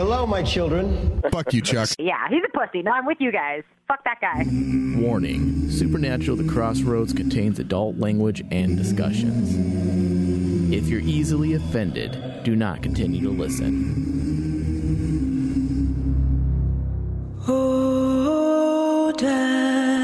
Hello, my children. Fuck you, Chuck. Yeah, he's a pussy. No, I'm with you guys. Fuck that guy. Warning Supernatural The Crossroads contains adult language and discussions. If you're easily offended, do not continue to listen. Oh, Dad.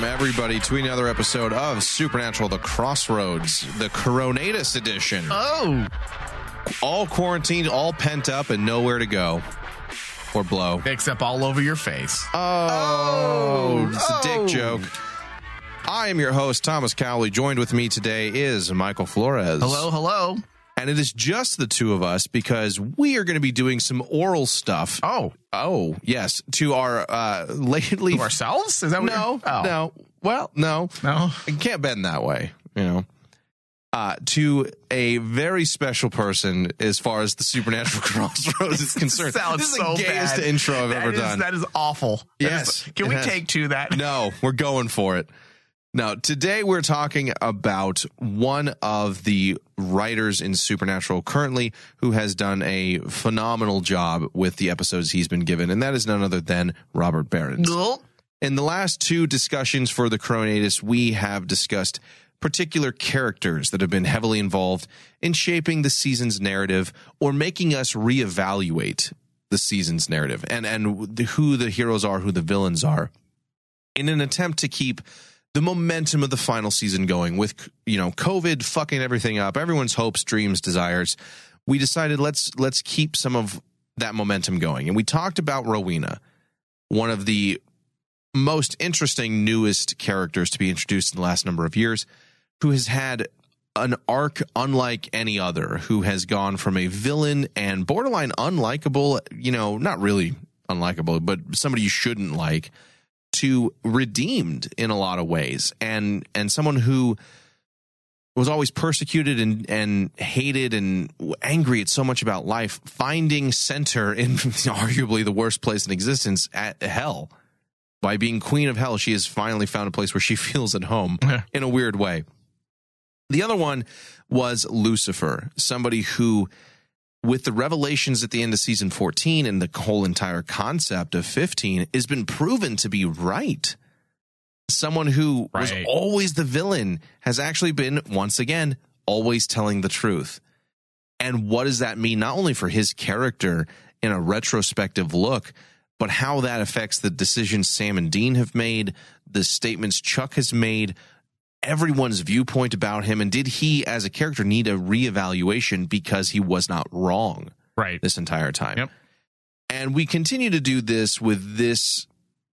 Welcome, everybody, to another episode of Supernatural The Crossroads, the Coronatus edition. Oh, All quarantined, all pent up, and nowhere to go or blow. except all over your face. Oh, oh. it's a Oh. dick joke. I am your host, Thomas Cowley. Joined with me today is Michael Flores. Hello, hello. And it is just the two of us because we are going to be doing some oral stuff. Oh, Oh, yes, to our uh, lately. to ourselves? Is that what no, oh. no. Well, no. No. It can't bend that way, you know. Uh, to a very special person as far as the supernatural crossroads is concerned. Sounds this is so the gayest bad. intro I've That ever is- done. That is awful. That Yes, is- can we has. take to that? no, we're going for it. Now, today we're talking about one of the writers in Supernatural currently who has done a phenomenal job with the episodes he's been given, and that is none other than Robert. No. In the last two discussions for the Coronatus, we have discussed particular characters that have been heavily involved in shaping the season's narrative or making us reevaluate the season's narrative and, and the, who the heroes are, who the villains are, in an attempt to keep the momentum of the final season going with you know covid fucking everything up everyone's hopes dreams desires. We decided let's let's keep some of that momentum going. And we talked about rowena one of the most interesting newest characters to be introduced in the last number of years who has had an arc unlike any other who has gone from a villain and borderline unlikable you know not really unlikable but somebody you shouldn't like to redeemed in a lot of ways. And and someone who was always persecuted and and hated and angry at so much about life finding center in arguably the worst place in existence at hell. By being queen of hell she has finally found a place where she feels at home in a weird way. The other one was lucifer somebody who with the revelations at the end of season 14 and the whole entire concept of 15 has been proven to be right. Someone who was always the villain has actually been, once again, always telling the truth. And what does that mean, not only for his character in a retrospective look, but how that affects the decisions Sam and Dean have made, the statements Chuck has made, everyone's viewpoint about him and did he as a character need a reevaluation because he was not wrong Right. this entire time Yep. and we continue to do this with this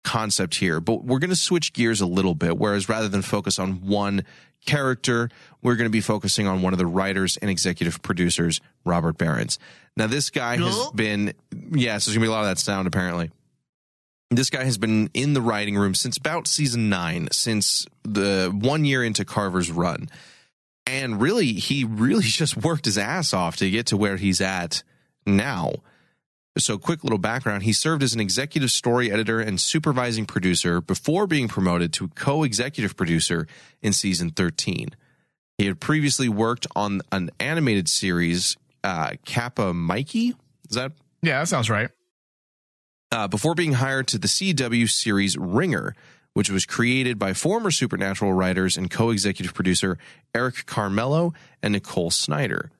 concept here but we're going to switch gears a little bit whereas rather than focus on one character we're going to be focusing on one of the writers and executive producers robert Berens now this guy has been yes there's going to be a lot of that sound apparently this guy has been in the writing room since about season nine, since the one year into Carver's run. And really, he really just worked his ass off to get to where he's at now. So, quick little background he served as an executive story editor and supervising producer before being promoted to co executive producer in season 13. He had previously worked on an animated series, uh, Kappa Mikey. Is that Yeah, that sounds right. Uh, before being hired to the CW series Ringer, which was created by former Supernatural writers and co executive producer Eric Charmelo and Nicole Snyder.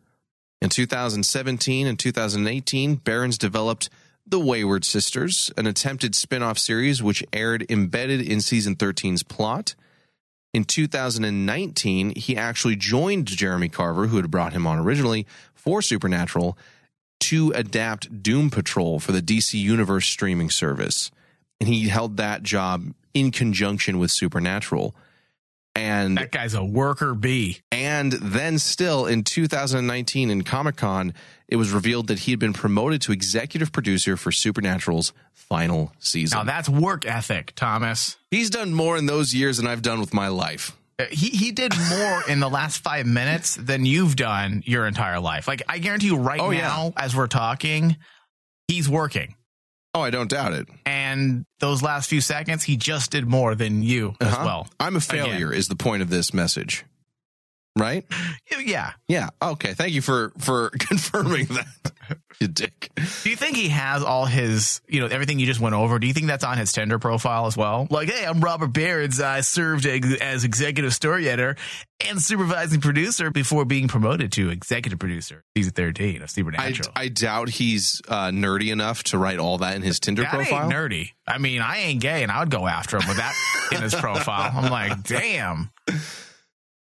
In 2017 and 2018, Berens developed The Wayward Sisters, an attempted spin off series which aired embedded in season 13's plot. In 2019, he actually joined Jeremy Carver, who had brought him on originally for Supernatural, to adapt Doom Patrol for the DC Universe streaming service. And he held that job in conjunction with Supernatural. And That guy's a worker bee. and then still in 2019 in Comic Con, it was revealed that he had been promoted to executive producer for Supernatural's final season. Now that's work ethic, Thomas. He's done more in those years than I've done with my life. Uh, He he did more in the last five minutes than you've done your entire life. Like I guarantee you, right Oh, yeah. now, as we're talking, he's working. Oh, I don't doubt it. And those last few seconds, he just did more than you as Uh-huh. well. I'm a failure is the point of this message. Right? Yeah. Yeah. Okay. Thank you for for confirming that. you dick. Do you think he has all his, you know, everything you just went over? Do you think that's on his Tinder profile as well? Like, hey, I'm Robert Berens. I served as executive story editor and supervising producer before being promoted to executive producer. Season 13 of I, Supernatural. I doubt he's uh, nerdy enough to write all that in his Tinder that profile. nerdy. I mean, I ain't gay, and I would go after him with that in his profile. I'm like, damn.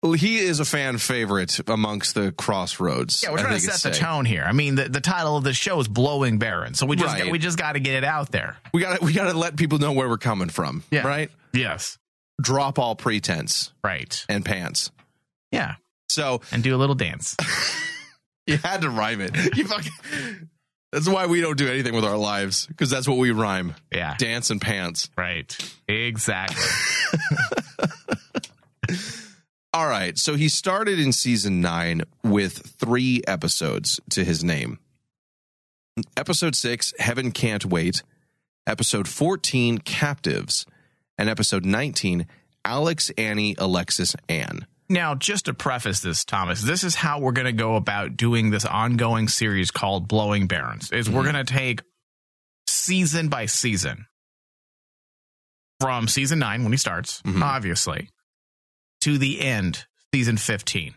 Well, he is a fan favorite amongst the crossroads. Yeah, we're trying to set the safe. tone here. I mean, the, the title of the show is "Blowing Baron," so we just Right. got, we just got to get it out there. We got to we got to let people know where we're coming from. Yeah. Right. Yes, Drop all pretense right. and pants. Yeah, So and do a little dance. you had to rhyme it. You fucking. That's why we don't do anything with our lives because that's what we rhyme: Yeah, dance and pants. right. Exactly. All right. So he started in season nine with three episodes to his name. Episode six, Heaven Can't Wait. Episode 14, Captives. And episode 19, Alex, Annie, Alexis, Anne. Now, just to preface this, Thomas, this is how we're going to go about doing this ongoing series called Blowing Berens. Is we're going to take season by season from season 9 when he starts, Mhm. obviously, to the end, season 15.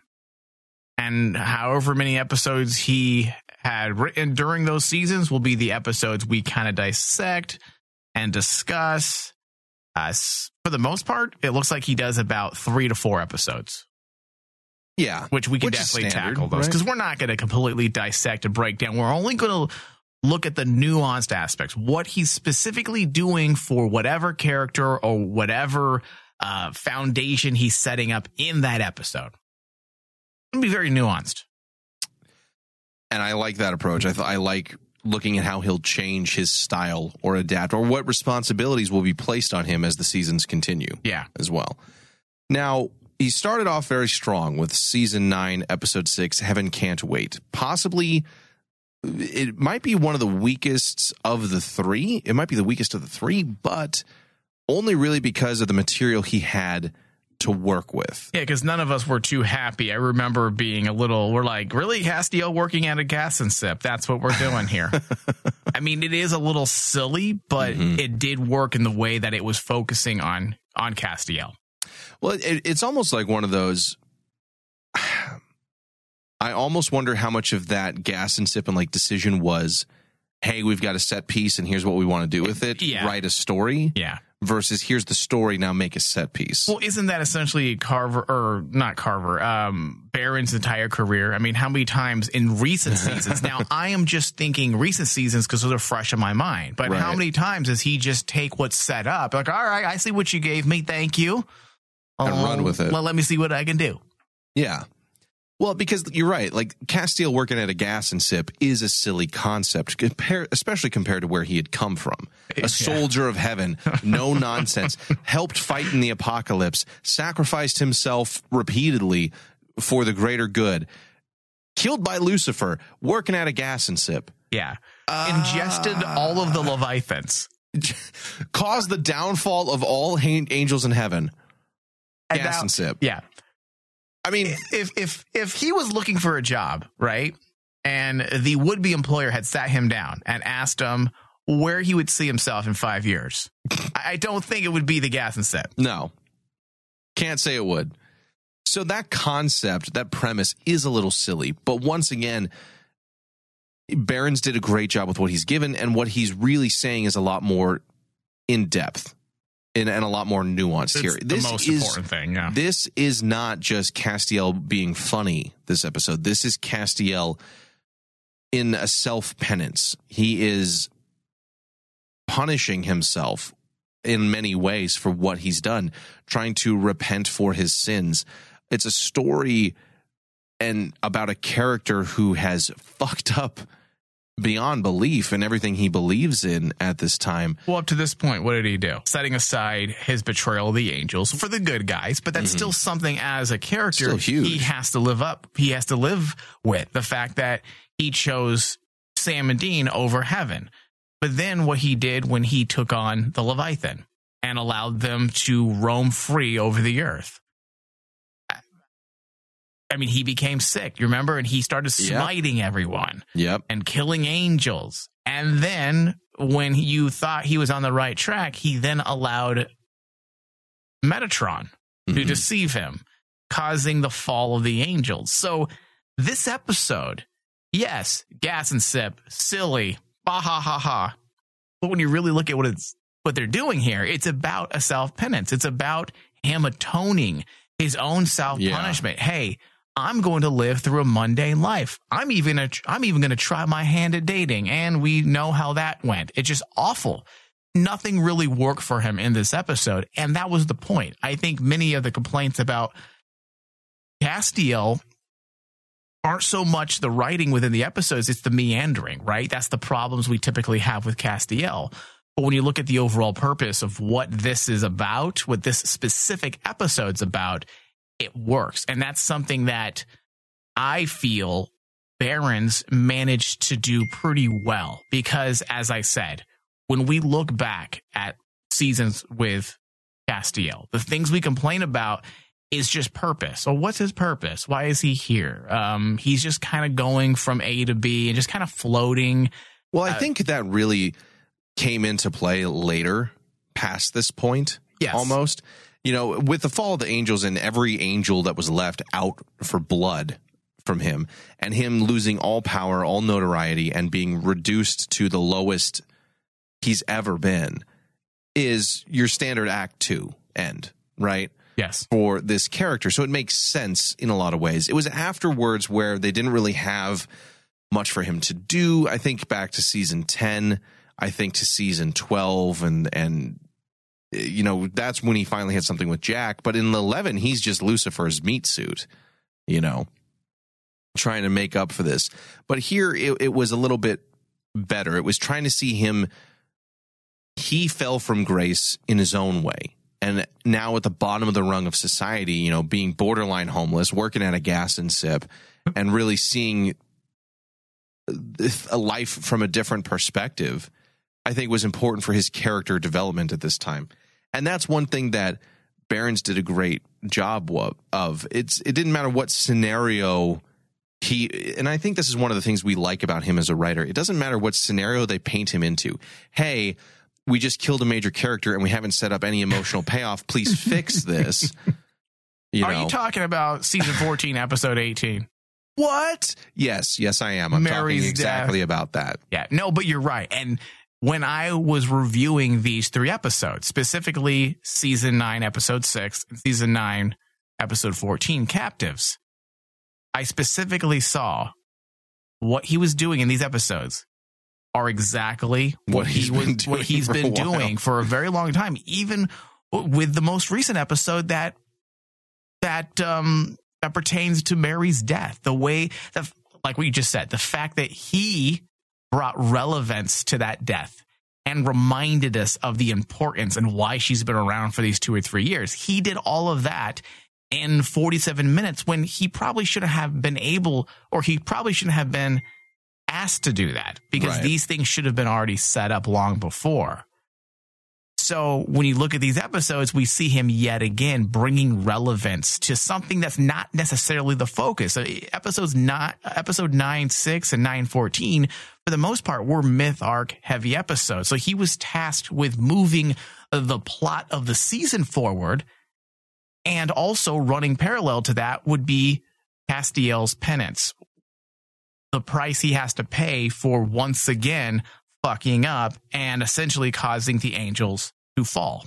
And however many episodes he had written during those seasons will be the episodes we kind of dissect and discuss. Uh, for the most part, it looks like he does about three to four episodes Yeah. which we can Which definitely standard, tackle those right? because we're not going to completely dissect and break down. We're only going to look at the nuanced aspects, what he's specifically doing for whatever character or whatever uh, foundation he's setting up in that episode. It'll be very nuanced. And I like that approach. I, th- I like looking at how he'll change his style or adapt or what responsibilities will be placed on him as the seasons continue. Yeah. as well. Now, he started off very strong with season nine, episode six, Heaven Can't Wait. Possibly, it might be one of the weakest of the three. It might be the weakest of the three, but only really because of the material he had to work with. Yeah, because none of us were too happy. I remember being a little, we're like, really? Castiel working at a gas and sip. That's what we're doing here. I mean, it is a little silly, but Mhm. it did work in the way that it was focusing on on Castiel. Well, it, it's almost like one of those. I almost wonder how much of that gas and sip and like decision was, hey, we've got a set piece and here's what we want to do with it. Yeah. Write a story Yeah. Versus here's the story, now make a set piece. Well, isn't that essentially Carver or not Carver? Um, Berens' entire career. I mean, how many times in recent seasons? now, I am just thinking recent seasons because those are fresh in my mind. But how many times does he just take what's set up? Like, all right, I see what you gave me. Thank you. And Oh, run with it. Well, let me see what I can do. Yeah. Well, because you're right. Like Castiel working at a gas and sip is a silly concept, compare, especially compared to where he had come from. A soldier of heaven, no nonsense, helped fight in the apocalypse, sacrificed himself repeatedly for the greater good, killed by Lucifer, working at a gas and sip, Yeah. Ingested ah. all of the Leviathans. caused the downfall of all ha- angels in heaven. And Gas now- and sip. Yeah. I mean, if if if he was looking for a job, right, and the would be employer had sat him down and asked him where he would see himself in five years, I don't think it would be the gas and sip. No. Can't say it would. So that concept, that premise is a little silly, but once again, Berens did a great job with what he's given, and what he's really saying is a lot more in depth. And, and a lot more nuanced It's here. the This most is important thing. Yeah. this is not just Castiel being funny this episode. This is Castiel in a self penance. He is punishing himself in many ways for what he's done, trying to repent for his sins. It's a story and about a character who has fucked up beyond belief in everything he believes in at this time. Well, up to this point, what did he do? Setting aside his betrayal of the angels for the good guys, but that's still something as a character Mm-hmm. He has to live up. He has to live with the fact that he chose Sam and Dean over heaven. But then what he did when he took on the Leviathan and allowed them to roam free over the earth. I mean, he became sick, you remember? And he started Yeah. smiting everyone Yep. and killing angels. And then when you thought he was on the right track, he then allowed Metatron to Mhm. deceive him, causing the fall of the angels. So this episode, yes, gas and sip, silly, bah ha ha ha. But when you really look at what it's what they're doing here, it's about a self penance. It's about him atoning his own self punishment. Hey, I'm going to live through a mundane life. I'm even a, I'm even going to try my hand at dating, and we know how that went. It's just awful. Nothing really worked for him in this episode, and that was the point. I think many of the complaints about Castiel aren't so much the writing within the episodes, it's the meandering, right? That's the problems we typically have with Castiel. But when you look at the overall purpose of what this is about, what this specific episode's about, it works. And that's something that I feel Berens managed to do pretty well because, as I said, when we look back at seasons with Castiel, the things we complain about is just purpose. So what's his purpose? Why is he here? Um, he's just kind of going from A to B and just kind of floating. Well, I Uh, think that really came into play later, past this point, Yes. almost. You know, with the fall of the angels and every angel that was left out for blood from him, and him losing all power, all notoriety, and being reduced to the lowest he's ever been, is your standard act two end, right? Yes. for this character. So it makes sense in a lot of ways. It was afterwards where they didn't really have much for him to do. I think back to season 10, I think to season 12 and and you know, that's when he finally had something with Jack, but in 11 he's just Lucifer's meat suit, you know, trying to make up for this. But here it, it was a little bit better. It was trying to see him he fell from grace in his own way and now at the bottom of the rung of society, you know, being borderline homeless, working at a gas and sip, and really seeing a life from a different perspective, I think was important for his character development at this time. And that's one thing that Berens did a great job of. of. It's it didn't matter what scenario he and I think this is one of the things we like about him as a writer. It doesn't matter what scenario they paint him into. Hey, we just killed a major character and we haven't set up any emotional payoff. Please fix this. You Are know you talking about season 14, episode 18? what? Yes, yes, I am. I'm Mary's talking exactly about that. Yeah, no, but you're right. And when I was reviewing these three episodes, specifically season nine, episode six, and season nine, episode 14, Captives, I specifically saw what he was doing in these episodes are exactly what, What he he's was been what doing he's for a been doing for a very long time, even with the most recent episode that that um that pertains to Mary's death. The way that like what you just said, the fact that he brought relevance to that death and reminded us of the importance and why she's been around for these two or three years. He did all of that in 47 minutes when he probably shouldn't have been able or he probably shouldn't have been asked to do that because Right. these things should have been already set up long before. So when you look at these episodes, we see him yet again bringing relevance to something that's not necessarily the focus. So episodes not episode nine, six, and nine, fourteen, for the most part, were myth arc heavy episodes. So he was tasked with moving the plot of the season forward, and also running parallel to that would be Castiel's penance, the price he has to pay for once again fucking up and essentially causing the angels to fall.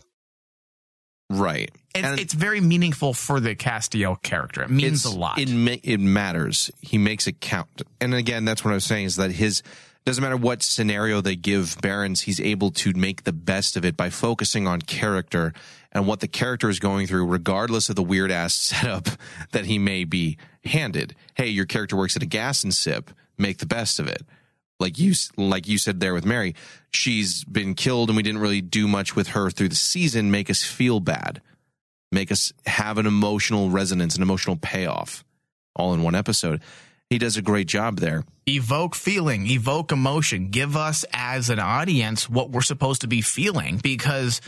Right. It's, And- it's very meaningful for the Castiel character. It means a lot. It ma- it matters. He makes it count. And again, that's what I was saying is that his doesn't matter what scenario they give Berens, he's able to make the best of it by focusing on character and what the character is going through, regardless of the weird ass setup that he may be handed. Hey, your character works at a gas and sip. Make the best of it. Like you, like you said there with Mary, she's been killed and we didn't really do much with her through the season. Make us feel bad make us have an emotional resonance, an emotional payoff, all in one episode. He does a great job there. evoke feeling, evoke emotion, give us as an audience what we're supposed to be feeling. Because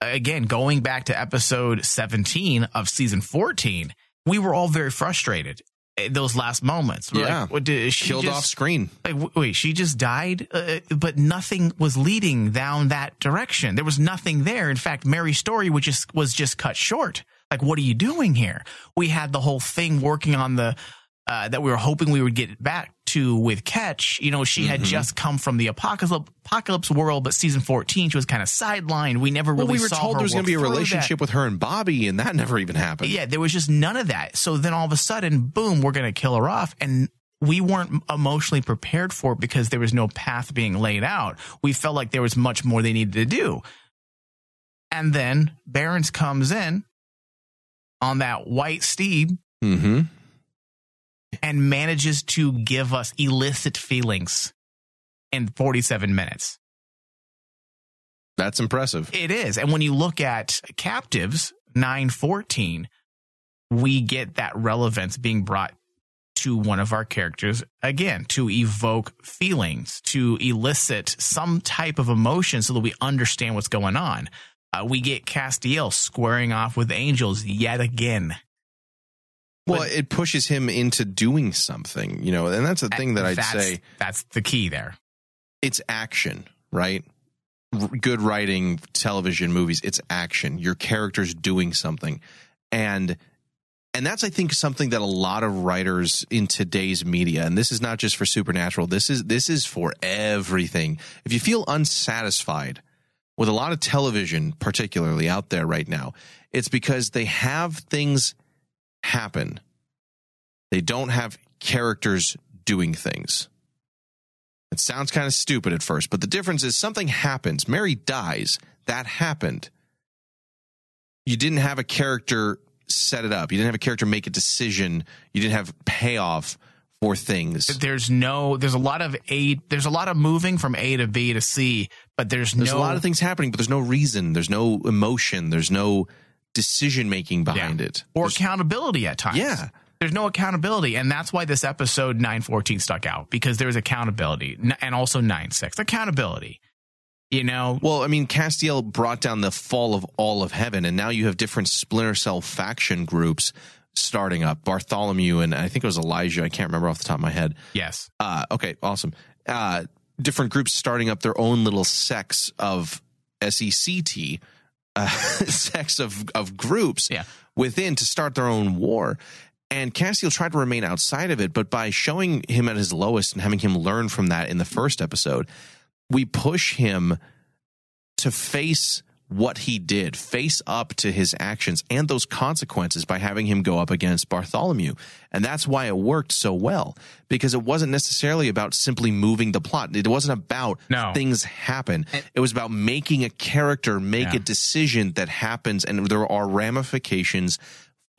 again, going back to episode 17 of season 14, we were all very frustrated. At Those last moments, We're Yeah. like, what did she Killed just- off screen. Like, wait, she just died, uh, but nothing was leading down that direction. There was nothing there. In fact, Mary's story was just was just cut short. Like, what are you doing here? We had the whole thing working on the uh, that we were hoping we would get back to with Catch. You know, she had just come from the apocalypse apocalypse world, but season fourteen she was kind of sidelined. We never really Well, we were told her there was going to be a through that. relationship with her and Bobby, and that never even happened. Yeah, there was just none of that. So then all of a sudden, boom, we're going to kill her off. And we weren't emotionally prepared for it because there was no path being laid out. We felt like there was much more they needed to do. And then Berens comes in on that white steed Mm-hmm. And manages to give us illicit feelings in 47 minutes. That's impressive. It is. And when you look at Captives 914, we get that relevance being brought to one of our characters again to evoke feelings, to elicit some type of emotion so that we understand what's going on. Uh, we get Castiel squaring off with angels yet again. Well, But- it pushes him into doing something, you know, and that's the thing that I'd say. that's the key there. It's action, right? R- good writing, television, movies, it's action. Your character's doing something. And and that's I think something that a lot of writers in today's media and this is not just for supernatural. This is this is for everything. If you feel unsatisfied with a lot of television particularly out there right now, it's because they have things happen. They don't have characters doing things. It sounds kind of stupid at first, but the difference is something happens. Mary dies. That happened. You didn't have a character set it up. You didn't have a character make a decision. You didn't have payoff for things. There's no, there's a lot of A, there's a lot of moving from A to B to C, but there's, There's no a lot of things happening, but there's no reason. There's no emotion. There's no decision making behind Yeah. it. or There's- accountability at times. Yeah. There's no accountability. And that's why this episode 914 stuck out because there's accountability and also nine 96 accountability. You know, Well, I mean, Castiel brought down the fall of all of heaven, and now you have different Splinter Cell faction groups starting up. Bartholomew and I think it was Elijah. I can't remember off the top of my head. yes. Uh, okay, awesome. Uh, different groups starting up their own little sects of SECT, uh, sects of of groups Yeah. within to start their own war. And Castiel tried to remain outside of it, but by showing him at his lowest and having him learn from that in the first episode, we push him to face what he did, face up to his actions and those consequences by having him go up against Bartholomew. And that's why it worked so well because it wasn't necessarily about simply moving the plot. It wasn't about No. things happen. It was about making a character make Yeah. a decision that happens and there are ramifications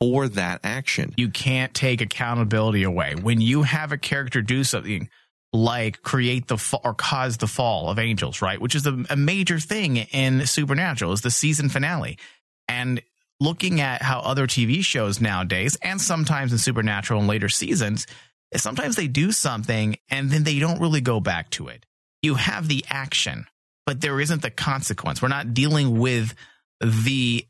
for that action. You can't take accountability away. When you have a character do something like create the or cause the fall of angels, right? Which is a, a major thing in Supernatural is the season finale. And looking at how other TV shows nowadays and sometimes in Supernatural in later seasons, sometimes they do something and then they don't really go back to it. You have the action, but there isn't the consequence. We're not dealing with the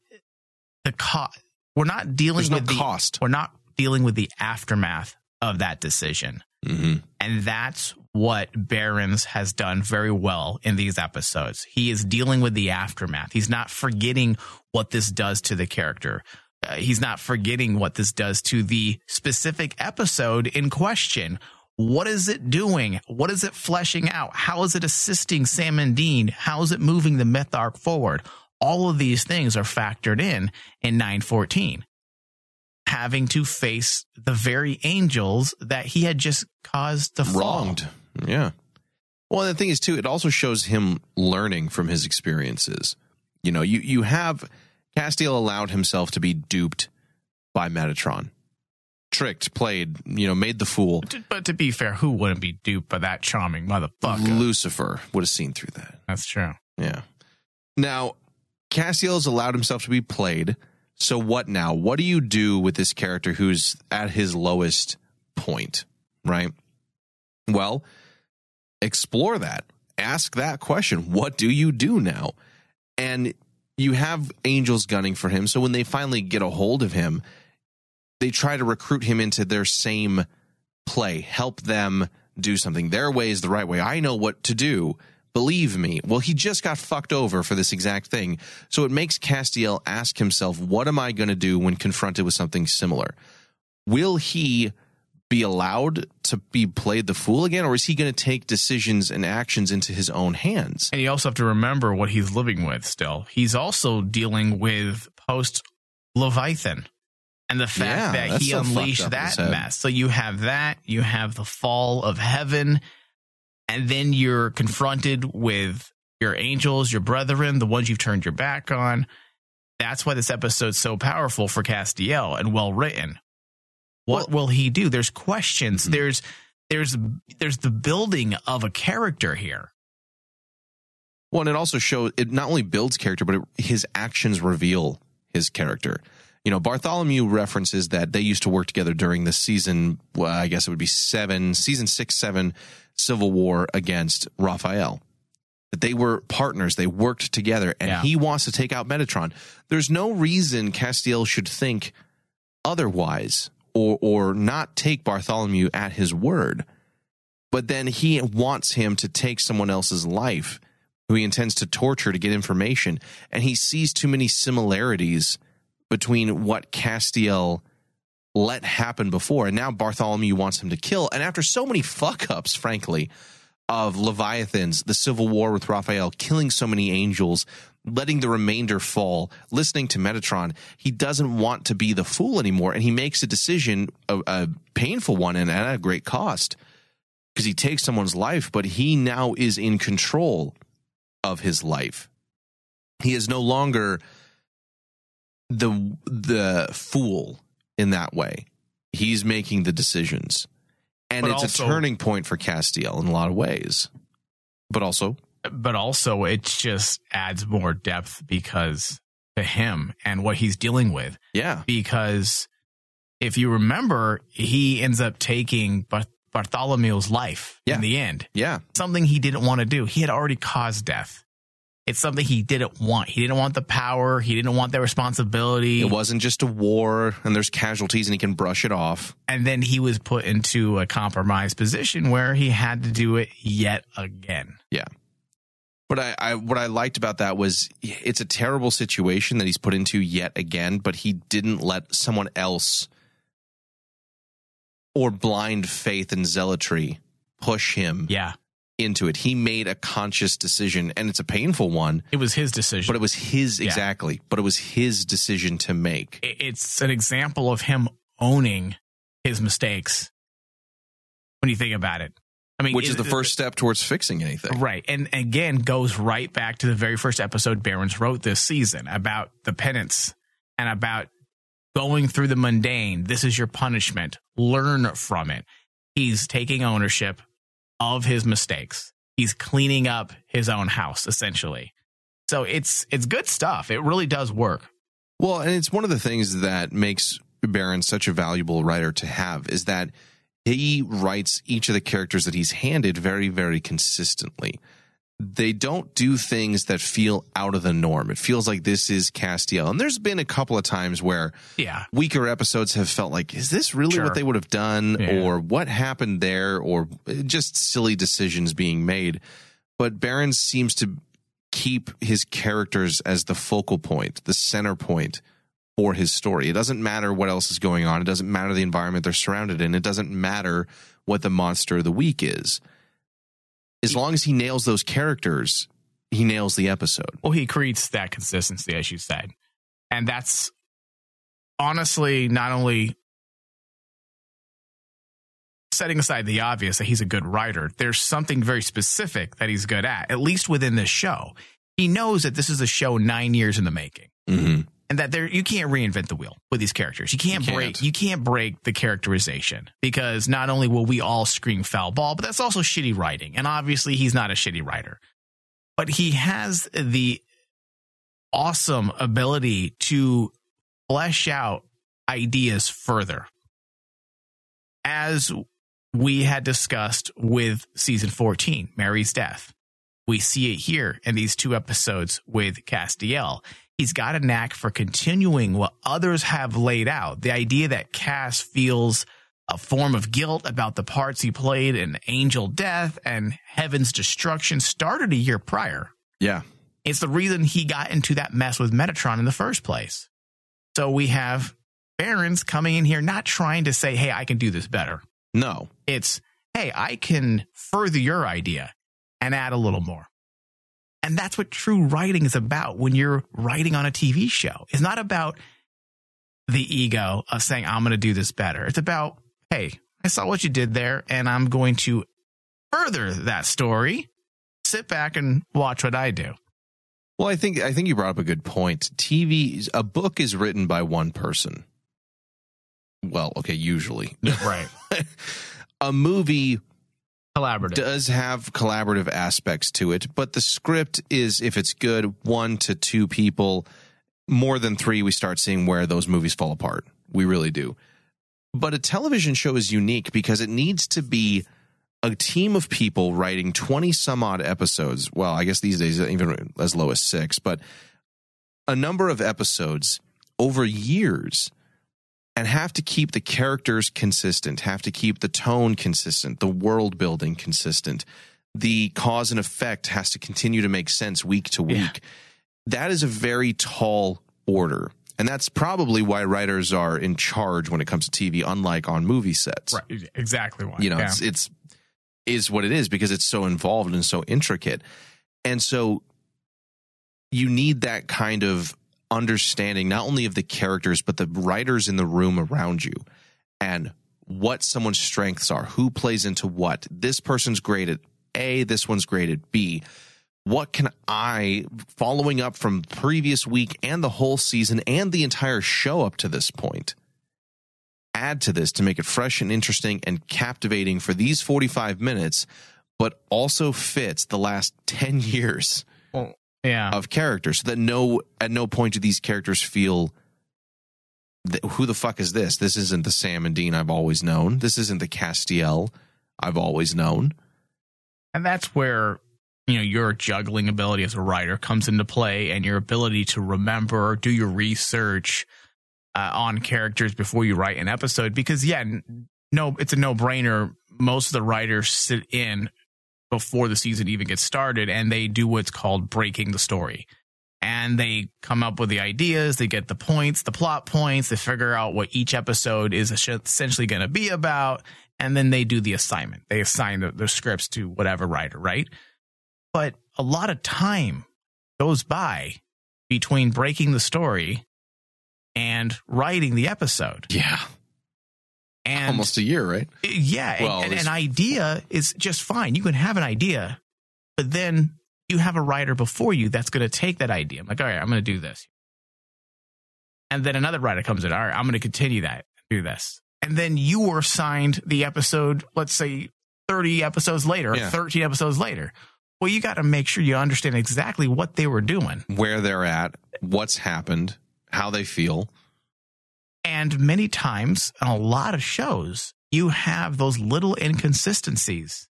the cost. We're not dealing There's no with the cost. We're not dealing with the aftermath of that decision. Hmm And that's what Berens has done very well in these episodes. He is dealing with the aftermath. He's not forgetting what this does to the character. Uh, he's not forgetting what this does to the specific episode in question. What is it doing? What is it fleshing out? How is it assisting Sam and Dean? How is it moving the myth arc forward? all of these things are factored in in 914 having to face the very angels that he had just caused to fall. wronged. Yeah. Well, the thing is too, it also shows him learning from his experiences. You know, you you have Castiel allowed himself to be duped by Metatron, tricked, played, you know, made the fool. But to be fair, who wouldn't be duped by that charming motherfucker? Lucifer would have seen through that. That's true. Yeah. Now, Castiel has allowed himself to be played. So what now? What do you do with this character who's at his lowest point, right? Well, explore that. Ask that question. What do you do now? And you have angels gunning for him. So when they finally get a hold of him, they try to recruit him into their same play, help them do something. Their way is the right way. I know what to do. Believe me. Well, he just got fucked over for this exact thing. So it makes Castiel ask himself, what am I going to do when confronted with something similar? Will he be allowed to be played the fool again, or is he going to take decisions and actions into his own hands? And you also have to remember what he's living with still. He's also dealing with post Leviathan and the fact Yeah, that he unleashed that mess. So you have that, you have the fall of heaven, and then you're confronted with your angels, your brethren, the ones you've turned your back on. That's why this episode's so powerful for Castiel and well written. What will he do? There's questions. Mhm. There's there's there's the building of a character here. Well, and it also shows it not only builds character, but it, his actions reveal his character. You know, Bartholomew references that they used to work together during the season. Well, I guess it would be seven, season six, seven Civil War against Raphael. That they were partners, they worked together, and Yeah. he wants to take out Metatron. There's no reason Castiel should think otherwise or or not take Bartholomew at his word. But then he wants him to take someone else's life who he intends to torture to get information. And he sees too many similarities between what Castiel let happen before. And now Bartholomew wants him to kill. And after so many fuck ups, frankly, of Leviathans, the civil war with Raphael, killing so many angels, letting the remainder fall, listening to Metatron, he doesn't want to be the fool anymore. And he makes a decision, a, a painful one and at a great cost, because he takes someone's life, but he now is in control of his life. He is no longer the the fool in that way. He's making the decisions. And But it's also- a turning point for Castiel in a lot of ways. But also, but also it just adds more depth because to him and what he's dealing with. yeah, Because if you remember, he ends up taking Bar- Bartholomew's life Yeah. in the end. yeah, Something he didn't want to do. He had already caused death. It's something he didn't want. He didn't want the power. He didn't want the responsibility. it wasn't just a war and there's casualties and he can brush it off. and then he was put into a compromised position where he had to do it yet again. Yeah. But I, I what I liked about that was it's a terrible situation that he's put into yet again, but he didn't let someone else or blind faith and zealotry push him Yeah. Into it. He made a conscious decision and it's a painful one, It was his decision. but it was his Yeah. exactly, but it was his decision to make. it's an example of him owning his mistakes when you think about it. I mean, Which is it- the first step towards fixing anything. Right. And again, goes right back to the very first episode Berens wrote this season about the penance and about going through the mundane. This is your punishment. Learn from it. He's taking ownership of his mistakes. He's cleaning up his own house, essentially. So it's it's good stuff. It really does work. Well, and it's one of the things that makes Barron such a valuable writer to have is that he writes each of the characters that he's handed very, very consistently. They don't do things that feel out of the norm. It feels like this is Castiel. And there's been a couple of times where Yeah. weaker episodes have felt like, is this really Sure. what they would have done? Yeah. Or what happened there? Or just silly decisions being made. But Barron seems to keep his characters as the focal point, the center point for his story. It doesn't matter what else is going on. It doesn't matter the environment they're surrounded in. It doesn't matter what the monster of the week is. As long as he nails those characters, he nails the episode. Well, he creates that consistency, as you said. And that's honestly not only setting aside the obvious that he's a good writer, there's something very specific that he's good at, at least within this show. He knows that this is a show nine years in the making. Mm-hmm. And that there you can't reinvent the wheel with these characters. You can't, You can't. break you can't break the characterization because not only will we all scream foul ball, but that's also shitty writing. And obviously he's not a shitty writer. But he has the awesome ability to flesh out ideas further. As we had discussed with season 14, Mary's death. We see it here in these two episodes with Castiel. He's got a knack for continuing what others have laid out. The idea that Cass feels a form of guilt about the parts he played in Angel Death and Heaven's Destruction started a year prior. Yeah. It's the reason he got into that mess with Metatron in the first place. So we have Berens coming in here not trying to say, hey, I can do this better. No. It's, hey, I can further your idea and add a little more. And that's what true writing is about when you're writing on a TV show. It's not about the ego of saying, I'm going to do this better. It's about, hey, I saw what you did there and I'm going to further that story. Sit back and watch what I do. Well, I think I think you brought up a good point. TV, a book is written by one person. Well, okay, usually. Right. a movie Collaborative. does have collaborative aspects to it, but the script is, if it's good, one to two people. More than three, we start seeing where those movies fall apart. We really do. But a television show is unique because it needs to be a team of people writing 20 some odd episodes. Well, I guess these days, even as low as six, but a number of episodes over years and have to keep the characters consistent, have to keep the tone consistent, the world building consistent. The cause and effect has to continue to make sense week to week. Yeah. That is a very tall order. And that's probably why writers are in charge when it comes to TV, unlike on movie sets. Right. Exactly why. You know, Yeah. it's, it's is what it is because it's so involved and so intricate. And so you need that kind of understanding not only of the characters but the writers in the room around you and what someone's strengths are who plays into what. This person's great at a this one's great at b. What can i following up from previous week and the whole season and the entire show up to this point add to this to make it fresh and interesting and captivating for these 45 minutes but also fits the last 10 years yeah. of characters so that no at no point do these characters feel that, who the fuck is this this isn't the sam and dean i've always known this isn't the castiel i've always known And that's where, you know, your juggling ability as a writer comes into play and your ability to remember, do your research uh, on characters before you write an episode. Because, yeah, no, it's a no brainer. Most of the writers sit in before the season even gets started and they do what's called breaking the story. And they come up with the ideas, they get the points, the plot points, they figure out what each episode is essentially going to be about and then they do the assignment. They assign the, scripts to whatever writer, right? But a lot of time goes by between breaking the story and writing the episode. yeah And almost a year right uh, yeah, Well, and, and an idea is just fine. You can have an idea, but then you have a writer before you that's going to take that idea. I'm like, all right, I'm going to do this. And then another writer comes in. All right, I'm going to continue that, do this. And then you were signed the episode, let's say 30 episodes later, Yeah. 13 episodes later. Well, you got to make sure you understand exactly what they were doing. where they're at what's happened how they feel And many times on a lot of shows, you have those little inconsistencies.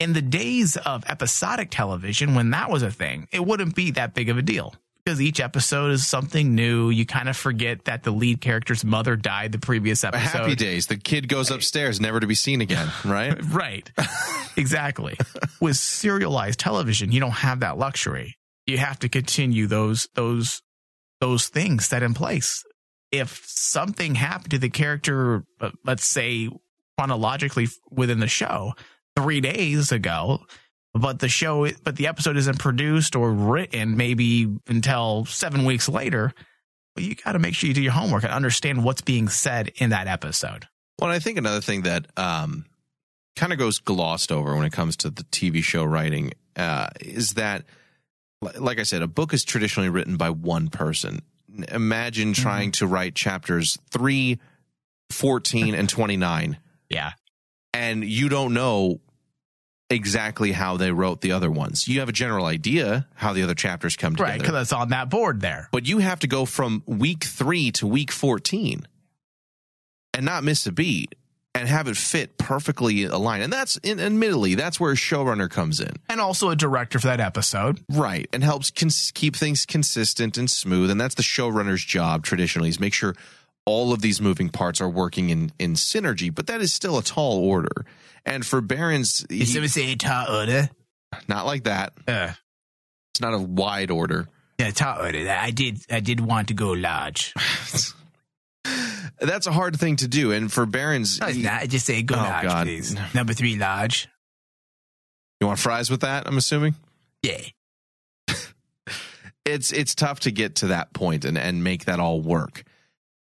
In the days of episodic television, when that was a thing, it wouldn't be that big of a deal because each episode is something new. You kind of forget that the lead character's mother died the previous episode. happy days the kid goes upstairs never to be seen again right Right. exactly. With serialized television, you don't have that luxury. You have to continue those those those things set in place. If something happened to the character, uh, let's say chronologically within the show, 3 days ago, but the show, but the episode isn't produced or written maybe until seven weeks later. Well, you got to make sure you do your homework and understand what's being said in that episode. Well, I think another thing that um, kind of goes glossed over when it comes to the TV show writing uh, is that, like I said, a book is traditionally written by one person. Imagine mm-hmm. trying to write chapters 3, 14, and 29, Yeah. and you don't know exactly how they wrote the other ones. You have a general idea how the other chapters come together. Right. Because it's on that board there. but you have to go from week three to week 14 and not miss a beat and have it fit perfectly aligned. And that's, and admittedly, that's where a showrunner comes in. And also a director for that episode. Right. And helps cons- keep things consistent and smooth. And that's the showrunner's job traditionally is make sure all of these moving parts are working in, in synergy, but that is still a tall order. And for Berens, he- say tall order? not like that. Uh, It's not a wide order. yeah, tall order. I did, I did want to go large. That's a hard thing to do. And for Berens, No, not. Just say go Oh, large, God. please. Number three, large. you want fries with that? I'm assuming. Yeah. it's it's tough to get to that point and and make that all work.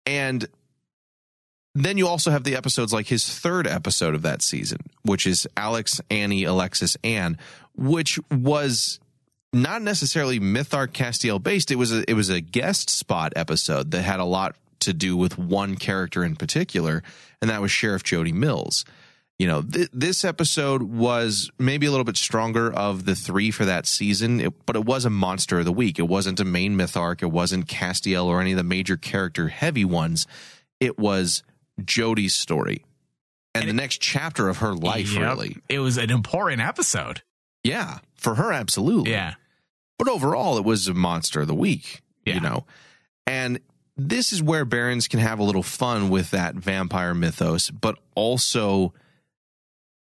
And then you also have the episodes like his third episode of that season, which is Alex, Annie, Alexis, Anne, which was not necessarily myth arc Castiel based. It was a it was a guest spot episode that had a lot to do with one character in particular, and that was Sheriff Jody Mills. You know, th- this episode was maybe a little bit stronger of the three for that season, it, but it was a monster of the week. It wasn't a main myth arc. It wasn't Castiel or any of the major character heavy ones. It was Jody's story and, And the it- next chapter of her life, Yep. really. It was an important episode. Yeah, for her, absolutely. Yeah. But overall, it was a monster of the week, Yeah. you know. And this is where Berens can have a little fun with that vampire mythos, but also,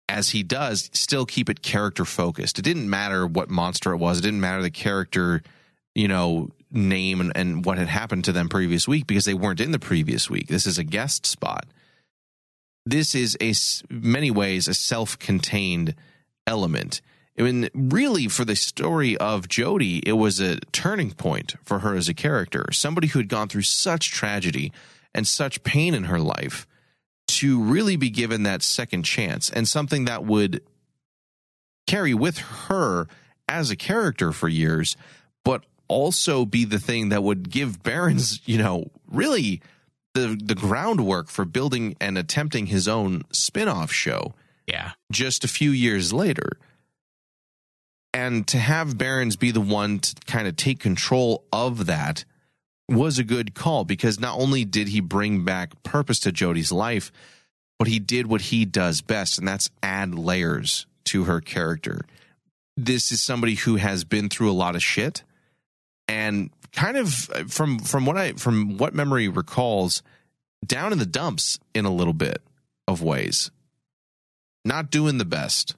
as he does, still keep it character focused. It didn't matter what monster it was, it didn't matter the character, you know, name and, and what had happened to them previous week because they weren't in the previous week. This is a guest spot. This is a many ways a self-contained element. I mean, really, for the story of Jodie, it was a turning point for her as a character. Somebody who had gone through such tragedy and such pain in her life to really be given that second chance and something that would carry with her as a character for years, but also be the thing that would give Berens, you know, really the the groundwork for building and attempting his own spin-off show Yeah. just a few years later. And to have Berens be the one to kind of take control of that was a good call because not only did he bring back purpose to Jody's life, but he did what he does best, and that's add layers to her character. This is somebody who has been through a lot of shit and kind of uh, from from what I from what memory recalls down in the dumps in a little bit of ways not doing the best.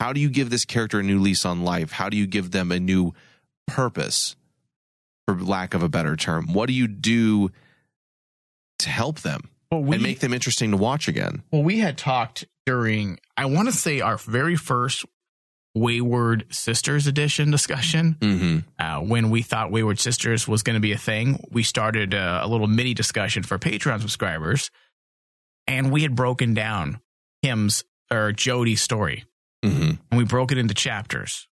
How do you give this character a new lease on life? How do you give them a new purpose, for lack of a better term? What do you do to help them Well, we, and make them interesting to watch again? well, we had talked during, I want to say, our very first Wayward Sisters edition discussion. Mm-hmm. Uh, when we thought Wayward Sisters was going to be a thing, we started uh, a little mini discussion for Patreon subscribers, and we had broken down Kim's or Jody's story. Mm-hmm. and we broke it into chapters.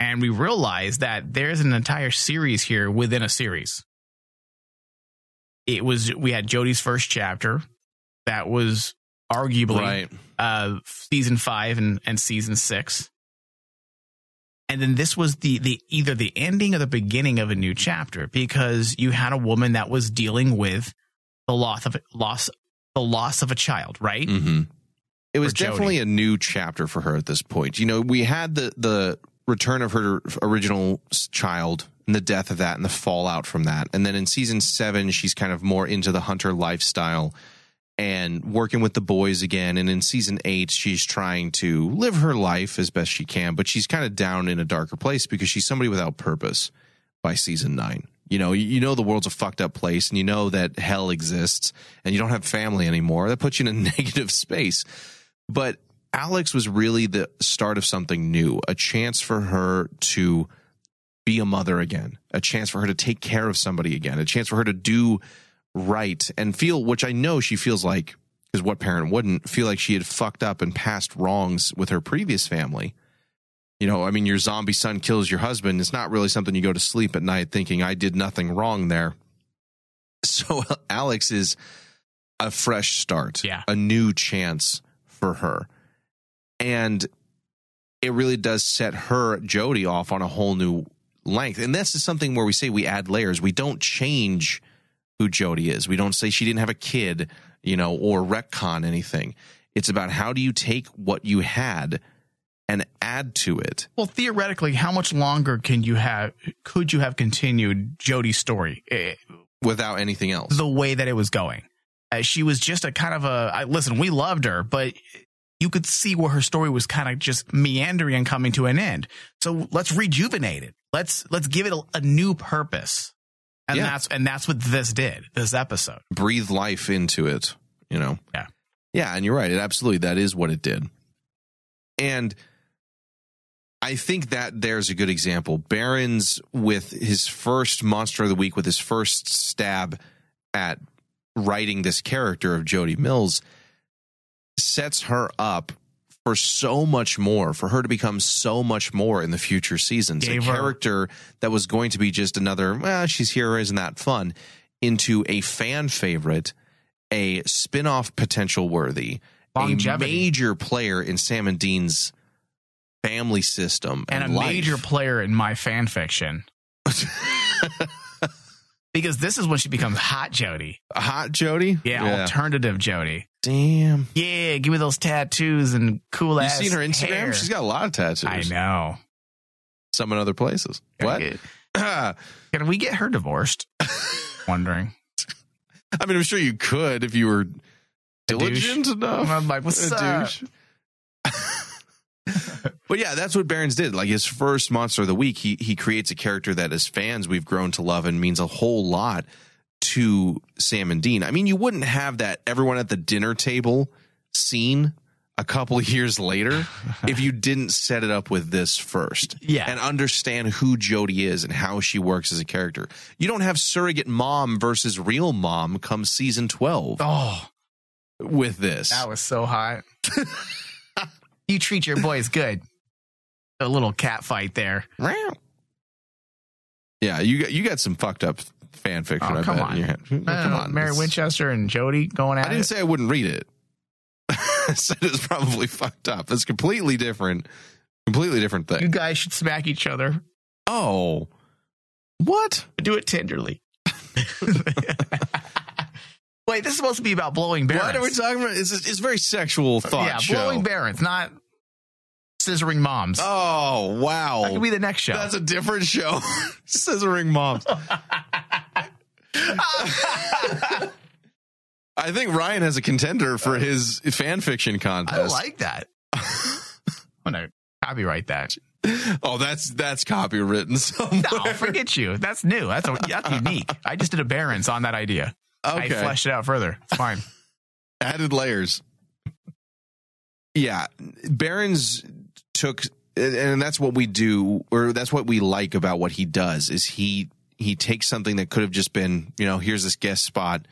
And we realized that there's an entire series here within a series. It was we had Jody's first chapter that was arguably Right. uh season 5 and and season 6. And then this was the the either the ending or the beginning of a new chapter because you had a woman that was dealing with the loss of loss the loss of a child, right? Mm-hmm. It was definitely a new chapter for her at this point. You know, we had the the return of her original child and the death of that and the fallout from that. And then in season seven, she's kind of more into the hunter lifestyle and working with the boys again. And in season eight, she's trying to live her life as best she can, but she's kind of down in a darker place because she's somebody without purpose by season nine. You know, you know the world's a fucked up place and you know that hell exists and you don't have family anymore. That puts you in a negative space. But Alex was really the start of something new, a chance for her to be a mother again, a chance for her to take care of somebody again, a chance for her to do right and feel, which I know she feels like, because what parent wouldn't feel like she had fucked up and passed wrongs with her previous family. You know, I mean, your zombie son kills your husband. It's not really something you go to sleep at night thinking, I did nothing wrong there. So Alex is a fresh start, Yeah. a new chance for her. And it really does set her, Jody, off on a whole new length. And this is something where we say we add layers. We don't change who Jody is. We don't say she didn't have a kid, you know, or retcon anything. It's about how do you take what you had and add to it. Well, theoretically, how much longer can you have? Could you have continued Jody's story eh, without anything else. the way that it was going? Uh, she was just a kind of a. I, listen, we loved her, but you could see where her story was kind of just meandering and coming to an end. So let's rejuvenate it. Let's let's give it a, a new purpose, and Yeah. that's and that's what this did. This episode. breathe life into it, you know? Yeah. Yeah, and you're right. It absolutely that is what it did. And I think that there's a good example. Berens with his first monster of the week, with his first stab at writing this character of Jody Mills, sets her up for so much more, for her to become so much more in the future seasons. Gave a her- character that was going to be just another, well, she's here, isn't that fun? Into a fan favorite, a spin off potential worthy, a major player in Sam and Dean's family system and and, a life. major player in my fan fiction. because this is when she becomes hot Jody. hot Jody. Yeah, alternative Jody. Damn. Yeah, give me those tattoos and cool You ass. seen her Instagram? hair. She's got a lot of tattoos. I know. Some in other places. What? Can, can we get her divorced? Wondering. I mean, I'm sure you could if you were diligent enough. I'm like, what's A up? douche. but yeah, that's what Berens did. Like his first monster of the week, he he creates a character that as fans we've grown to love and means a whole lot to Sam and Dean. I mean, you wouldn't have that everyone at the dinner table scene a couple years later if you didn't set it up with this first. Yeah. And understand who Jody is and how she works as a character. You don't have surrogate mom versus real mom come season 12 Oh, with this. that was so hot. you treat your boys good. A little cat fight there. Yeah, you got you got some fucked up fan fiction. Oh, I come bet, on. in your head. Uh, I don't come know, on, Mary It's- Winchester and Jody going at I didn't it. say I wouldn't read it. I said it's probably fucked up. It's completely different. Completely different thing. you thing. guys should smack each other. Oh, what? Do it tenderly. Wait, this is supposed to be about blowing Berens. What are we talking about? It's it's very sexual thought yeah, show. blowing Berens, not scissoring moms. oh wow, that could be the next show. that's a different show. Scissoring moms. I think Ryan has a contender for his fan fiction contest. I like that. I'm gonna copyright that. Oh, that's that's copywritten somewhere. No, forget you. That's new. That's a, that's unique. I just did a Berens on that idea. Okay, I fleshed it out further. It's fine. added layers. Yeah, Berens took, and that's what we do, or that's what we like about what he does. Is he he takes something that could have just been, you know, here's this guest spot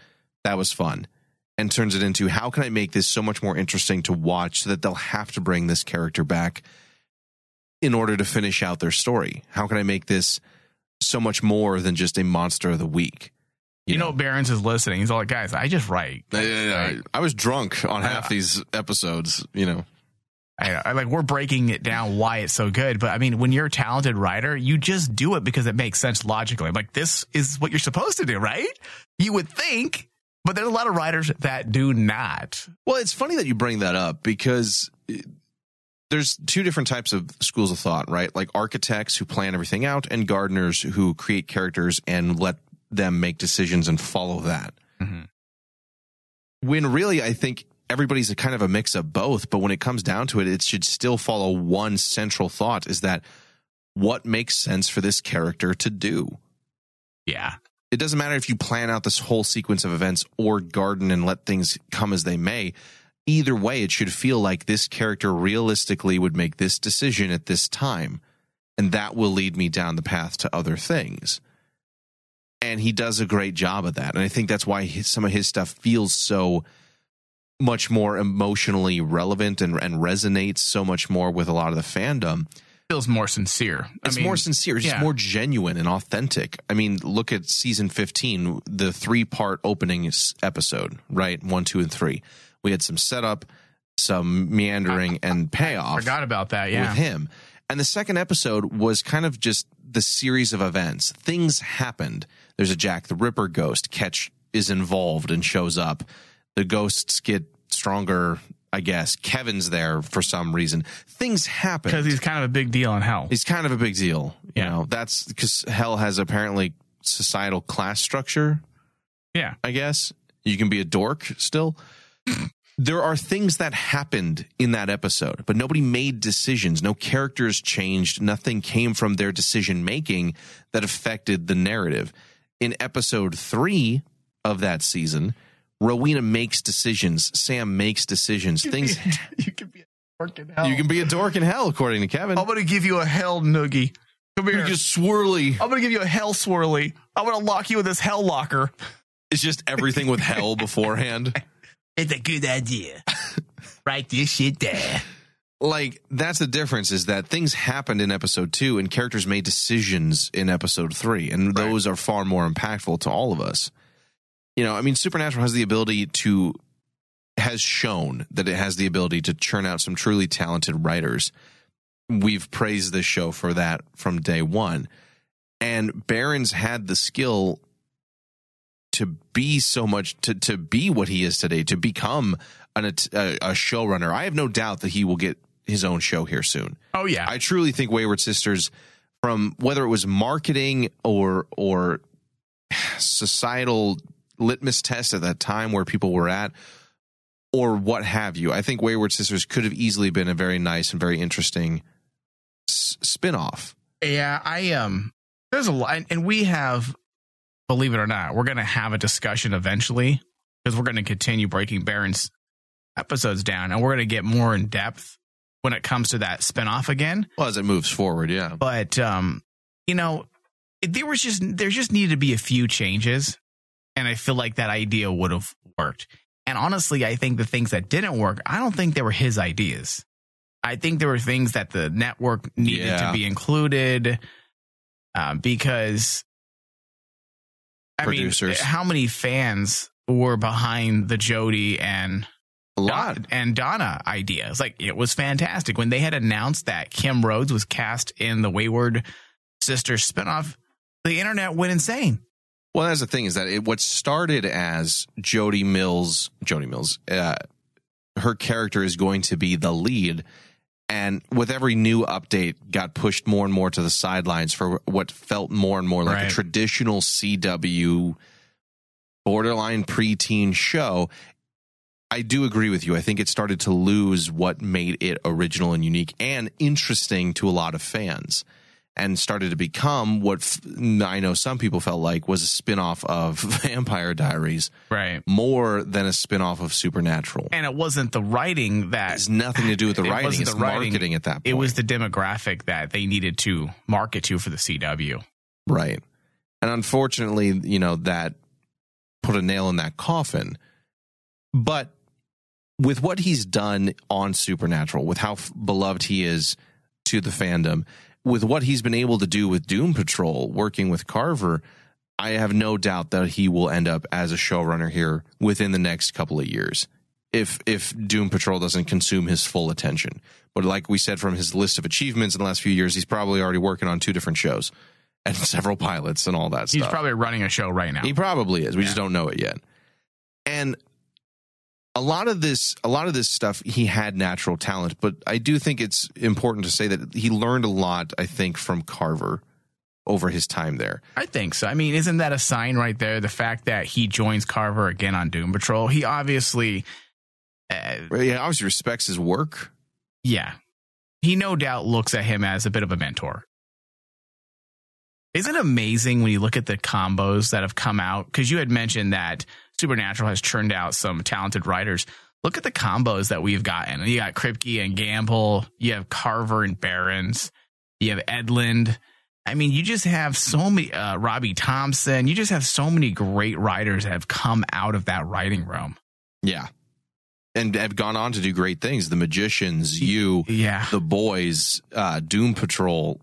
that was fun, and turns it into how can I make this so much more interesting to watch so that they'll have to bring this character back in order to finish out their story. How can I make this so much more than just a monster of the week? You know, Berens is listening. He's all like, guys, I just write. I, I- I was drunk on half these episodes, you know. I, I like we're breaking it down why it's so good, but I mean, when you're a talented writer, you just do it because it makes sense logically. Like this is what you're supposed to do, right? You would think, but there's a lot of writers that do not. Well, it's funny that you bring that up because it- there's two different types of schools of thought, right? Like architects who plan everything out and gardeners who create characters and let them make decisions and follow that. Mhm. When really, I think everybody's a kind of a mix of both, but when it comes down to it, it should still follow one central thought is that what makes sense for this character to do? Yeah, it doesn't matter if you plan out this whole sequence of events or garden and let things come as they may. either way, it should feel like this character realistically would make this decision at this time. And that will lead me down the path to other things. And he does a great job of that. And I think that's why his, some of his stuff feels so much more emotionally relevant and, and resonates so much more with a lot of the fandom. Feels more sincere. I It's mean, more sincere. It's just more genuine and authentic. I mean, look at season 15, the three part opening episode, right? One, two, and three. We had some setup, some meandering, and payoff I Forgot about that. Yeah. with him. And the second episode was kind of just the series of events. Things happened. There's a Jack the Ripper ghost. Ketch is involved and shows up. The ghosts get stronger, I guess. Kevin's there for some reason. Things happen. Because he's kind of a big deal in hell. He's kind of a big deal. You Yeah. know, that's because hell has apparently societal class structure, Yeah. I guess. You can be a dork still. there are things that happened in that episode, but nobody made decisions. No characters changed. Nothing came from their decision making that affected the narrative. In episode three of that season, Rowena makes decisions. Sam makes decisions. Things you can be a dork in hell. you can be a dork in hell, according to Kevin. I'm gonna give you a hell noogie. Come here. You're just swirly. I'm gonna give you a hell swirly. I'm gonna lock you in this hell locker. It's just everything with hell beforehand. It's a good idea. Write this shit down. Like that's the difference is that things happened in episode two and characters made decisions in episode three, and those are far more impactful to all of us. You know, I mean, Supernatural has the ability to has shown that it has the ability to churn out some truly talented writers. We've praised this show for that from day one. And Berens had the skill to be so much to to be what he is today, to become an, a, a showrunner. I have no doubt that he will get his own show here soon. Oh yeah. I truly think Wayward Sisters, from whether it was marketing or or societal litmus test at that time where people were at, or what have you, I think Wayward Sisters could have easily been a very nice and very interesting s- spin-off. Yeah, I um there's a lot and we have believe it or not, we're gonna have a discussion eventually because we're gonna continue breaking Berens' episodes down and we're gonna get more in depth when it comes to that spinoff again. Well, as it moves forward, yeah. But um, you know, there was just there just needed to be a few changes, and I feel like that idea would have worked. And honestly, I think the things that didn't work, I don't think they were his ideas. I think there were things that the network needed Yeah. to be included um, because I Producers. mean, how many fans were behind the Jody and A lot. Don- and Donna ideas. Like it was fantastic when they had announced that Kim Rhodes was cast in the Wayward Sisters spinoff. The internet went insane. Well, that's the thing is that it, what started as Jody Mills, Jody Mills, uh, her character is going to be the lead, and with every new update, got pushed more and more to the sidelines for what felt more and more like Right. a traditional CW borderline preteen show. I do agree with you. I think it started to lose what made it original and unique and interesting to a lot of fans and started to become what f- I know some people felt like was a spin-off of Vampire Diaries Right. more than a spin-off of Supernatural. And it wasn't the writing It that has nothing to do with the It writing. It's the writing. marketing at that point. it was the demographic that they needed to market to for the CW. Right. And unfortunately, you know, that put a nail in that coffin. But with what he's done on Supernatural, with how f- beloved he is to the fandom, with what he's been able to do with Doom Patrol, working with Carver, I have no doubt that he will end up as a showrunner here within the next couple of years. If if Doom Patrol doesn't consume his full attention. But like we said from his list of achievements in the last few years, he's probably already working on two different shows and several pilots and all that He's stuff. He's probably running a show right now. He probably is. We just don't know it yet. And a lot of this, a lot of this stuff, he had natural talent, but I do think it's important to say that he learned a lot. I think from Carver over his time there. I think so. I mean, isn't that a sign right there? The fact that he joins Carver again on Doom Patrol. He obviously, uh, He obviously respects his work. yeah, he no doubt looks at him as a bit of a mentor. Isn't it amazing when you look at the combos that have come out? Because you had mentioned that Supernatural has churned out some talented writers. look at the combos that we've gotten. You got Kripke and Gamble. You have Carver and Berens. You have Edlund. I mean, you just have so many, uh, Robbie Thompson. You just have so many great writers that have come out of that writing room. Yeah. And have gone on to do great things. The Magicians, you, Yeah. the boys, uh, Doom Patrol.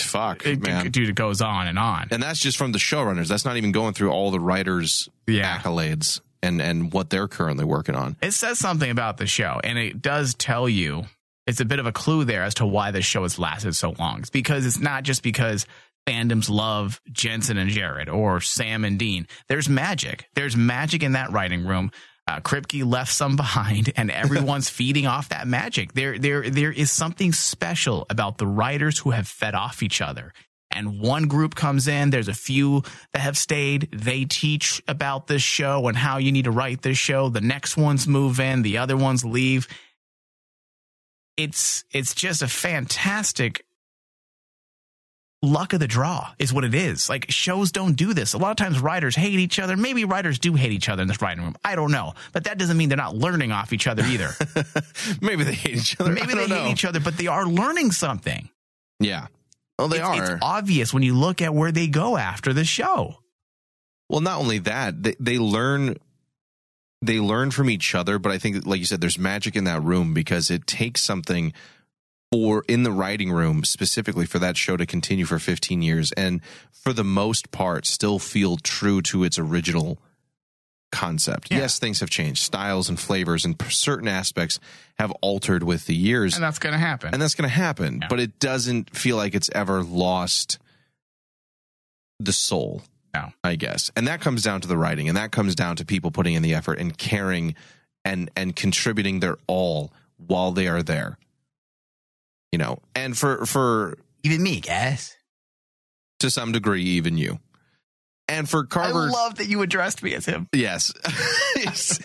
Fuck, It, man. dude, it goes on and on. and that's just from the showrunners. That's not even going through all the writers' Yeah. accolades and and what they're currently working on. it says something about the show and it does tell you it's a bit of a clue there as to why the show has lasted so long it's because it's not just because fandoms love jensen and jared or sam and dean there's magic there's magic in that writing room uh, Kripke left some behind, and everyone's feeding off that magic. There, there, there is something special about the writers who have fed off each other. And one group comes in. There's a few that have stayed. They teach about this show and how you need to write this show. The next ones move in. The other ones leave. It's it's just a fantastic luck of the draw is what it is. Like shows don't do this. A lot of times writers hate each other. Maybe writers do hate each other in this writing room. I don't know. But that doesn't mean they're not learning off each other either. Maybe they hate each other. Maybe they don't hate know. each other, but they are learning something. Yeah. Well, they it's, are. It's obvious when you look at where they go after the show. Well, not only that, they, they learn they learn from each other, but I think like you said there's magic in that room because it takes something for in the writing room specifically for that show to continue for 15 years and for the most part still feel true to its original concept. Yeah. Yes, things have changed. Styles and flavors and certain aspects have altered with the years And that's going to happen. and that's going to happen, Yeah. but it doesn't feel like it's ever lost the soul. No. I guess. And that comes down to the writing and that comes down to people putting in the effort and caring and and contributing their all while they are there. You know, and for for Even me, guys. to some degree even you. And for Carver I love that you addressed me as him. yes. Yes.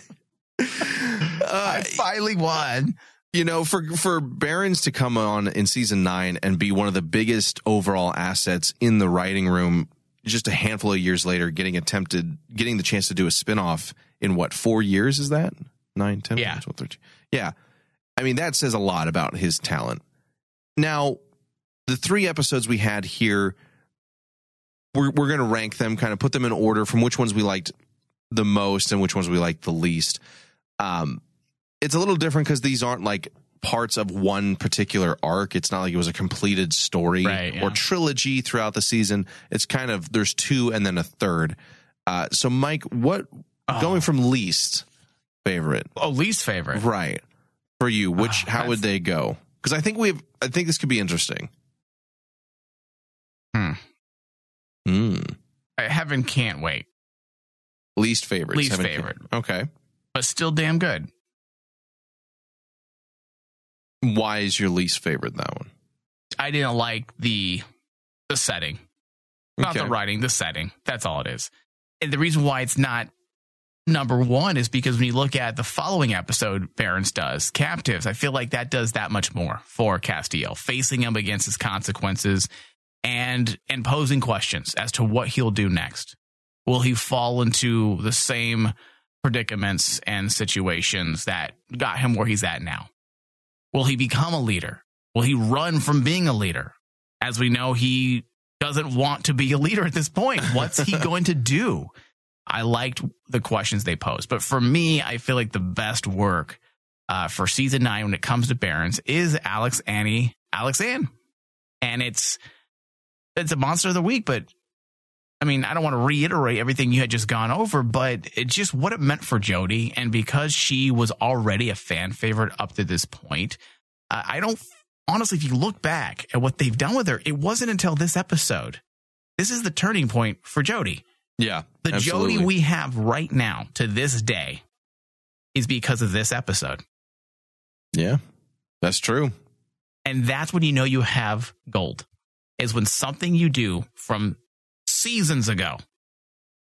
I uh, finally won. you know, for for Berens to come on in season nine and be one of the biggest overall assets in the writing room, just a handful of years later, getting attempted, getting the chance to do a spinoff in what four years is that? Nine, ten, Yeah. 12, 13. yeah. I mean, that says a lot about his talent. Now, the three episodes we had here, we're we're going to rank them, kind of put them in order from which ones we liked the most and which ones we liked the least. Um, it's a little different because these aren't like parts of one particular arc. It's not like it was a completed story Right, yeah. or trilogy throughout the season. It's kind of there's two and then a third. Uh, so, Mike, what Oh. going from least favorite, Oh, least favorite. right, for you? Which Oh, how would they go? Because I think we have. I think this could be interesting. Hmm. Hmm. Uh, Heaven can't wait, Least favorite. Least Seven- favorite. Okay. but still damn good. Why is your least favorite that one? I didn't like the the setting, not Okay. the writing, the setting. That's all it is. And the reason why it's not number one is because when you look at the following episode, Berens does captives. I feel like that does that much more for Castiel, facing him against his consequences and and posing questions as to what he'll do next. Will he fall into the same predicaments and situations that got him where he's at now? Will he become a leader? Will he run from being a leader? As we know, he doesn't want to be a leader at this point. What's he going to do? I liked the questions they posed. But for me, I feel like the best work uh, for season nine when it comes to Berens is Alex Annie, Alex Ann. And it's it's a monster of the week, but I mean, I don't want to reiterate everything you had just gone over, but it's just what it meant for Jody, And because she was already a fan favorite up to this point, I don't honestly, if you look back at what they've done with her, it wasn't until this episode. This is the turning point for Jodie. Yeah. The absolutely. Jodie we have right now to this day is because of this episode. Yeah. That's true. And that's when you know you have gold, is when something you do from seasons ago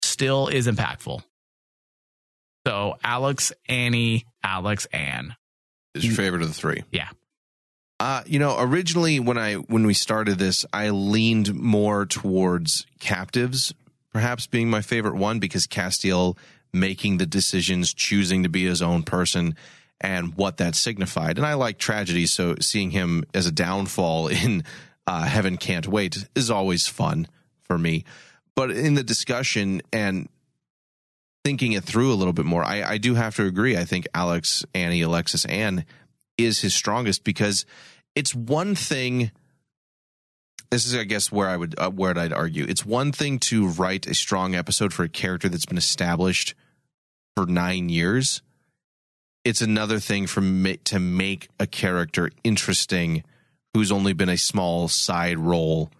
still is impactful. So Alex, Annie, Alex, Anne. Is your favorite of the three? Yeah. Uh, you know, originally when I when we started this, I leaned more towards captives, perhaps being my favorite one because Castiel making the decisions, choosing to be his own person, and what that signified. And I like tragedy, so seeing him as a downfall in uh, Heaven Can't Wait is always fun for me. But in the discussion and thinking it through a little bit more, I, I do have to agree. I think Alex, Annie, Alexis, Anne is his strongest because it's one thing. This is, I guess, where I would uh, where I'd argue. It's one thing to write a strong episode for a character that's been established for nine years. It's another thing for ma- to make a character interesting who's only been a small side role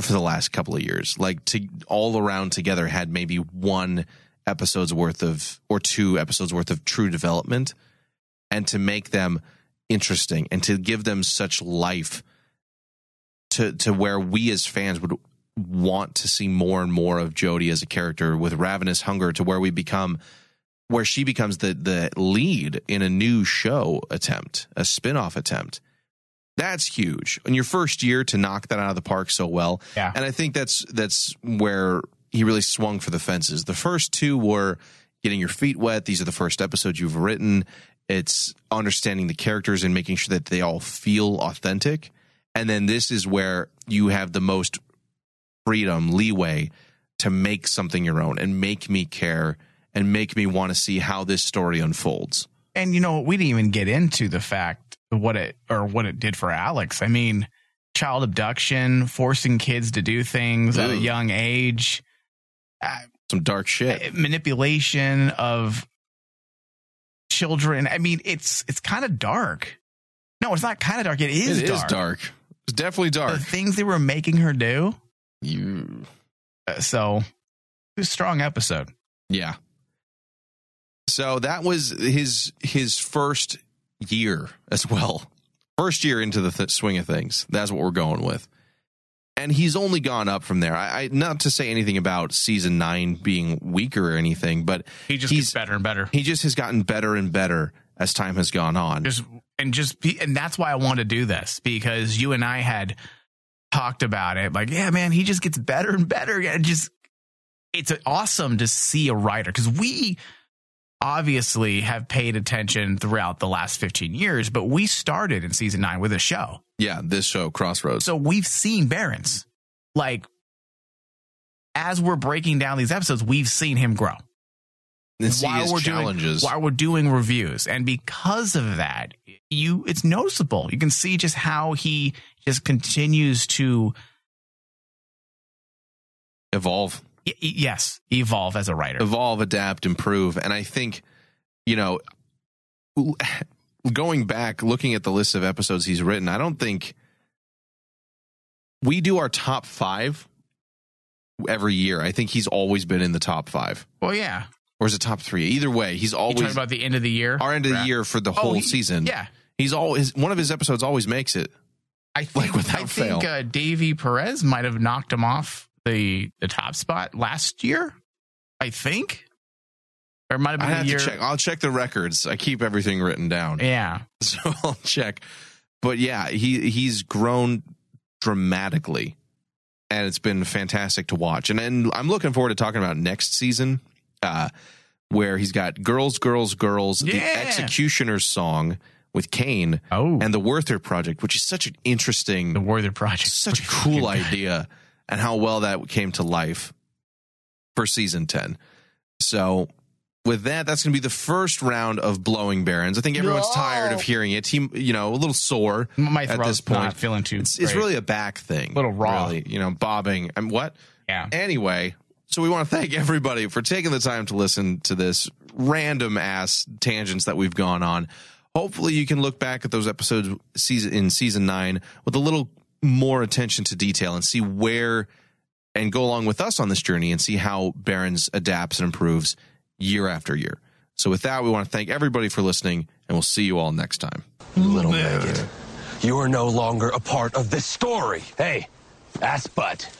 for the last couple of years. Like to all around together had maybe one episode's worth of or two episodes worth of true development and to make them interesting and to give them such life to to where we as fans would want to see more and more of Jodie as a character with ravenous hunger to where we become where she becomes the the lead in a new show attempt, a spin-off attempt. That's huge. In your first year to knock that out of the park so well. Yeah. And I think that's that's where he really swung for the fences. The first two were getting your feet wet. These are the first episodes you've written. It's understanding the characters and making sure that they all feel authentic. And then this is where you have the most freedom, leeway to make something your own and make me care and make me want to see how this story unfolds. And you know, what, we didn't even get into the fact what it or what it did for Alex. I mean, child abduction, forcing kids to do things at a young age, uh, Some dark shit. Eh, manipulation of children. I mean, it's it's kind of dark. No, it's not kind of dark. It is It is dark. Dark. It's definitely dark. The things they were making her do. You Uh, So, it was a strong episode. Yeah. So that was his his first year as well. First year into the th- swing of things. That's what we're going with. And he's only gone up from there. I, I not to say anything about season nine being weaker or anything, but He just He's- gets better and better. he just has gotten better and better as time has gone on. just and just be, and that's why I want to do this because you and I had talked about it. Like, yeah, man, he just gets better and better. And just it's awesome to see a writer because we obviously have paid attention throughout the last 15 years, but we started in season nine with a show. yeah, this show Crossroads. So we've seen Berens. Like, as we're breaking down these episodes, we've seen him grow and his we're challenges. doing while we're doing reviews and because of that you it's noticeable you can see just how he just continues to evolve. y- yes evolve as a writer evolve, adapt, improve. And I think, you know, going back, looking at the list of episodes he's written, I don't think we do our top five every year. I think he's always been in the top five. well yeah Or is it top three? Either way, he's you talking always about the end of the year our end of the year for the Oh, whole he- season. yeah He's always one of his episodes always makes it. i think without i think fail. uh, Davy Perez might have knocked him off the the top spot last year i think or might have I been have the year to check. I'll check the records. I keep everything written down. yeah so I'll check. But yeah, he he's grown dramatically, and it's been fantastic to watch. And and I'm looking forward to talking about next season, uh, where he's got "Girls, Girls, Girls," the Executioner's song with Cain, oh and the Werther Project, which is such an interesting, the Werther project such a cool idea, and how well that came to life for season ten. So with that, that's going to be the first round of blowing Berens. I think everyone's No. tired of hearing it. He, you know, a little sore. my at this point. not feeling too It's, it's really a back thing. A little raw. Really, you know, bobbing. And what? yeah Anyway, so we want to thank everybody for taking the time to listen to this random ass tangents that we've gone on. Hopefully, you can look back at those episodes season in season nine with a little more attention to detail and see where and go along with us on this journey and see how Berens adapts and improves year after year. So, with that, we want to thank everybody for listening, and we'll see you all next time. Little Megan, you are no longer a part of this story. Hey, ass butt.